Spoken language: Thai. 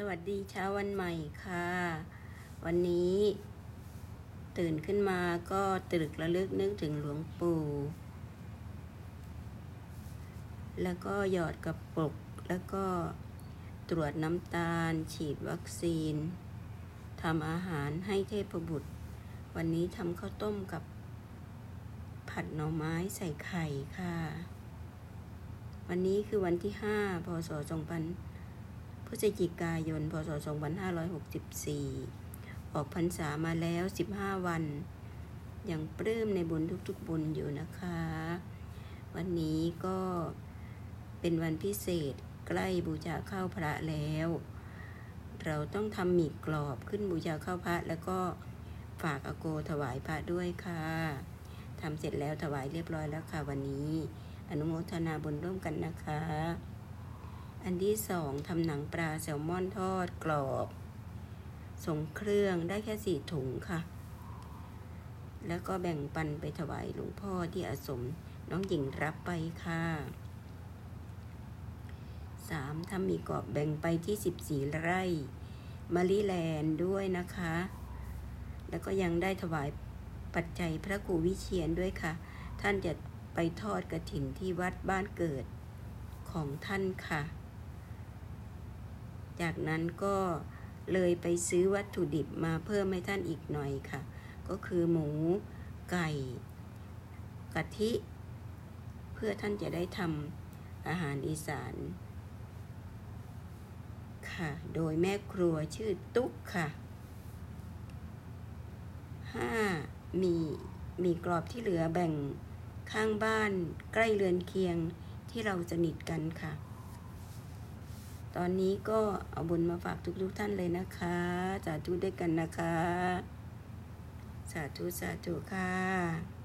สวัสดีเช้าวันใหม่ค่ะ วันนี้ตื่นขึ้นมาก็ตรึกระลึกนึกถึงหลวงปู่ แล้วก็หยอดกระปุก แล้วก็ตรวจน้ำตาล ฉีดวัคซีนทำอาหารให้เทพบุตร วันนี้ทำข้าวต้มกับผัดหน่อไม้ใส่ไข่ค่ะ วันนี้คือวันที่ 5 พศ2000 พฤศจิกายน พศ 2564 ออกพรรษามาแล้ว 15 วัน ยังปลื้มในบุญทุกๆบุญอยู่นะคะ วันนี้ก็เป็นวันพิเศษใกล้บูชาเข้าพระแล้ว เราต้องทำหมี่กรอบขึ้นบูชาเข้าพระ แล้วก็ฝากอโกถวายพระด้วยค่ะทำเสร็จแล้วถวายเรียบร้อยแล้วค่ะวันนี้ อนุโมทนาบุญร่วมกันนะคะ อันที่สองทำหนังปลาแซลมอนทอดกรอบส่งเครื่องได้แค่สี่ถุงค่ะ แล้วก็แบ่งปันไปถวายหลวงพ่อที่อาสมน้องหญิงรับไปค่ะสามทำมีกรอบแบ่งไปที่สิบสี่ไร่มาริแลนด์ด้วยนะคะ แล้วก็ยังได้ถวายปัจจัยพระครูวิเชียนด้วยค่ะ ท่านจะไปทอดกระถินที่วัดบ้านเกิดของท่านค่ะ จากนั้นก็เลยไปซื้อวัตถุดิบมาเพิ่มให้ท่านอีกหน่อยค่ะ ก็คือหมูไก่กะทิ เพื่อท่านจะได้ทำอาหารอีสาน ค่ะ โดยแม่ครัวชื่อตุ๊กค่ะห้ามีมีกรอบที่เหลือแบ่งข้างบ้านใกล้เรือนเคียงที่เราสนิทกันค่ะ ตอนนี้ก็เอาบุญมาฝากทุกๆทท่านเลยนะคะ สาธุด้วยกันนะคะ สาธุสาธุค่ะ